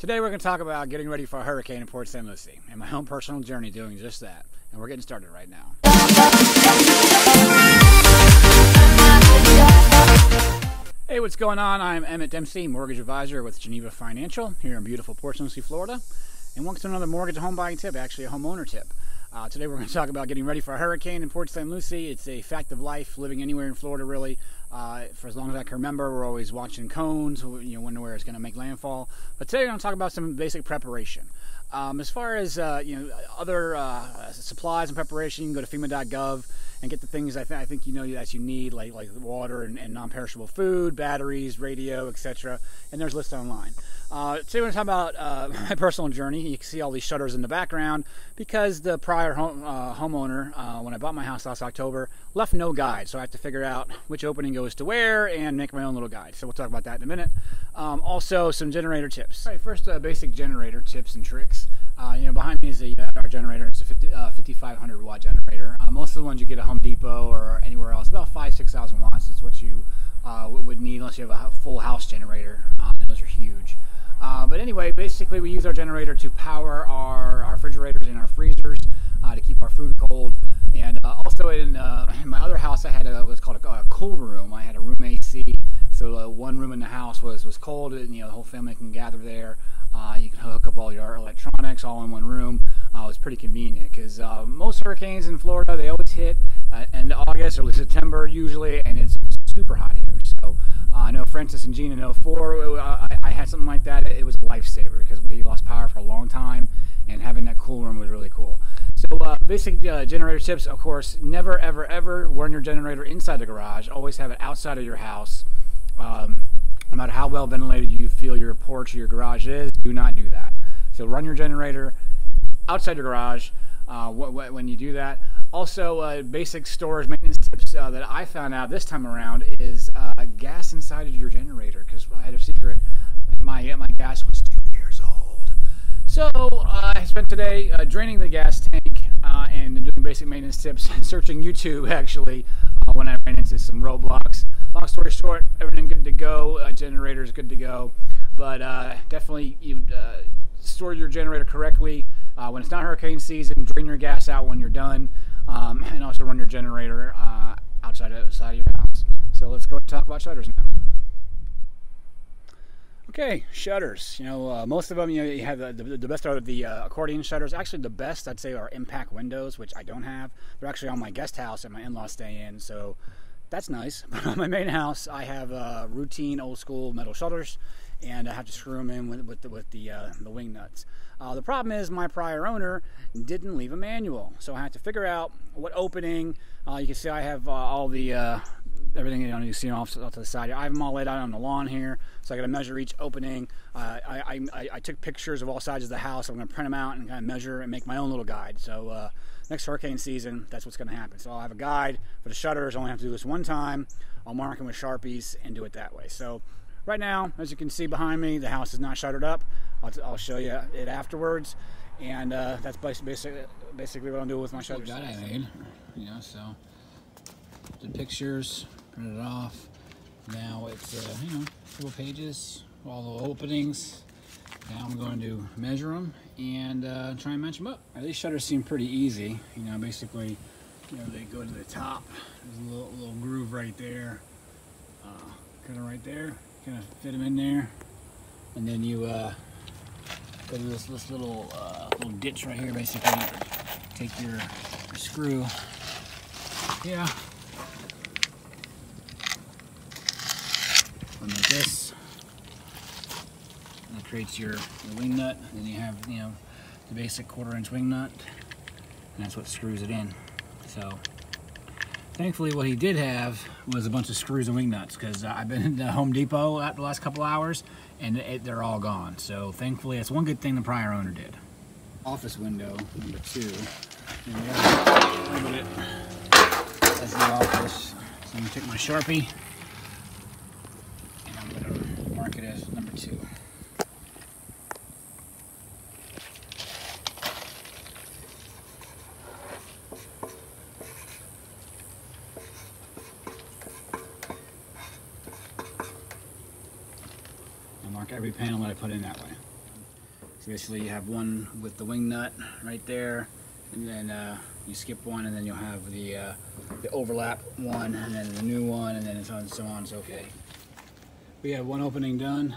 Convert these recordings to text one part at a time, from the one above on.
Today we're going to talk about getting ready for a hurricane in Port St. Lucie and my own personal journey doing just that. And we're getting started right now. Hey, what's going on? I'm Emmett Dempsey, mortgage advisor with Geneva Financial here in beautiful Port St. Lucie, Florida. And welcome to another mortgage home buying tip, actually a homeowner tip. Uh, today we're going to talk about getting ready for a hurricane in Port St. Lucie. It's a fact of life, living anywhere in Florida really. Uh, for as long as I can remember, we're always watching cones, you know, wondering where it's going to make landfall. But today we're going to talk about some basic preparation. Um, as far as uh, you know, other uh, supplies and preparation, you can go to FEMA.gov and get the things I, th- I think you know that you need, like like water and, and non-perishable food, batteries, radio, etc. And there's lists online. Uh, today we're going to talk about uh, my personal journey. You can see all these shutters in the background because the prior home, uh, homeowner, uh, when I bought my house last October, left no guide. So I have to figure out which opening goes to where and make my own little guide. So we'll talk about that in a minute. Um, also, some generator tips. All right, first, uh, basic generator tips and tricks. Uh, you know, behind me is a, our generator. It's a 50, uh, 5500 watt generator. Uh, most of the ones you get at Home Depot or anywhere else, about five, 6,000 watts. That's what you uh, would need unless you have a full house generator. Um, those are huge. Uh, but anyway, basically we use our generator to power our, our refrigerators and our freezers uh, to keep our food cold. And also in, in, my other house, I had a, what's called a, a, cool room. I had a room AC. So one room in the house was, was cold and you know, the whole family can gather there. Uh, you can hook up all your electronics all in one room. Uh, it was pretty convenient because uh, most hurricanes in Florida they always hit uh, end of August or September usually, and it's super hot here. So uh, I know Frances and Jeanne know 04, uh, I, I, had something like that. It, was a lifesaver because we lost power for a long time, and having that cool room was really cool. So uh, basic generator tips, of course, never ever ever run your generator inside the garage. Always have it outside of your house. Um, no matter how well ventilated you feel your porch or your garage is, do not do that. So run your generator outside your garage uh, when you do that. Also, uh, basic storage maintenance tips uh, that I found out this time around is uh, gas inside of your generator. Because I had a secret, my my gas was two years old. So uh, I spent today uh, draining the gas tank and doing basic maintenance tips, searching YouTube actually when I ran into some roadblocks long story short, everything good to go. Uh, generator is good to go, but uh, definitely you uh, store your generator correctly uh, when it's not hurricane season. Drain your gas out when you're done, um, and also run your generator uh, outside outside of your house. So let's go talk about shutters now. Okay, shutters. You know, uh, most of them, you know, you have the, the, the best are the uh, accordion shutters. Actually, the best I'd say are impact windows, which I don't have. They're actually on my guest house and my in-laws stay in, so that's nice. But on my main house, I have uh, routine old school metal shutters, and I have to screw them in with, with the, with the, uh, the wing nuts. Uh, the problem is my prior owner didn't leave a manual, so I had to figure out what opening. Uh, you can see I have uh, all the uh, everything you, know, you see off, off, to the side. I have them all laid out on the lawn here, so I got to measure each opening. I, I, I, took pictures of all sides of the house. I'm going to print them out and kind of measure and make my own little guide. So next hurricane season, that's what's going to happen. So I'll have a guide for the shutters. I only have to do this one time. I'll mark them with Sharpies and do it that way. So right now, as you can see behind me, the house is not shuttered up. I'll, will show you it afterwards. And uh, that's basically, basically what I'm doing with my shutters. That I made, know, so the pictures, it off. Now it's, uh, you know, couple pages, all the openings, now I'm going to measure them and uh, try and match them up. Now, these shutters seem pretty easy. You know, basically, you know, they go to the top. There's a little, little groove right there. Uh, kind of right there. Kind of fit them in there. And then you uh, go to this, this little uh, little ditch right here, basically. Take your, your screw. Yeah. And like this That creates your, your wing nut. Then you have, you know, the basic quarter inch wing nut. And that's what screws it in. So thankfully what he did have was a bunch of screws and wing nuts because uh, I've been in the Home Depot at the last couple hours and it, they're all gone. So thankfully that's one good thing the prior owner did. Office window number two. And the office. So I'm gonna take my Sharpie and I'm gonna mark it as number two. mark every panel that I put in that way. So basically, you have one with the wing nut right there, and then uh, you skip one, and then you'll have the uh, the overlap one, and then the new one, and then it's on and so on and so forth. We have one opening done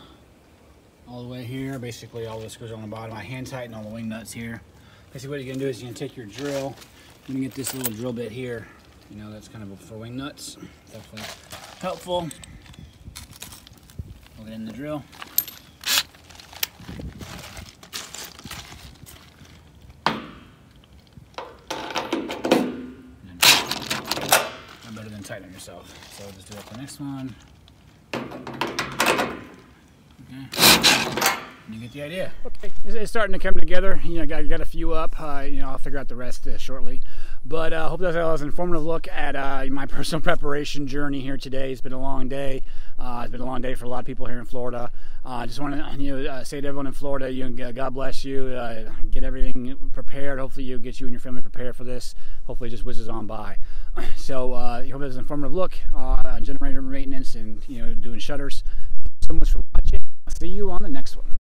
all the way here. Basically, all this goes on the bottom. I hand tighten all the wing nuts here. Basically, what you're gonna do is you're gonna take your drill. You can get this little drill bit here. You know, that's kind of for wing nuts. Definitely helpful. Plug it in the drill. Better than yourself. So just do the next one. Okay. You get the idea. Okay, it's, starting to come together. You know, got, got a few up. Uh, you know, I'll figure out the rest uh, shortly. But I uh, hope that was an informative look at uh, my personal preparation journey here today. It's been a long day. Uh, it's been a long day for a lot of people here in Florida. I just want to you know uh, say to everyone in Florida, you God bless you. Uh, get everything prepared. Hopefully, you get you and your family prepared for this. Hopefully, it just whizzes on by. So, uh, I hope it was an informative look on generator maintenance and you know doing shutters. so much for watching. I'll see you on the next one.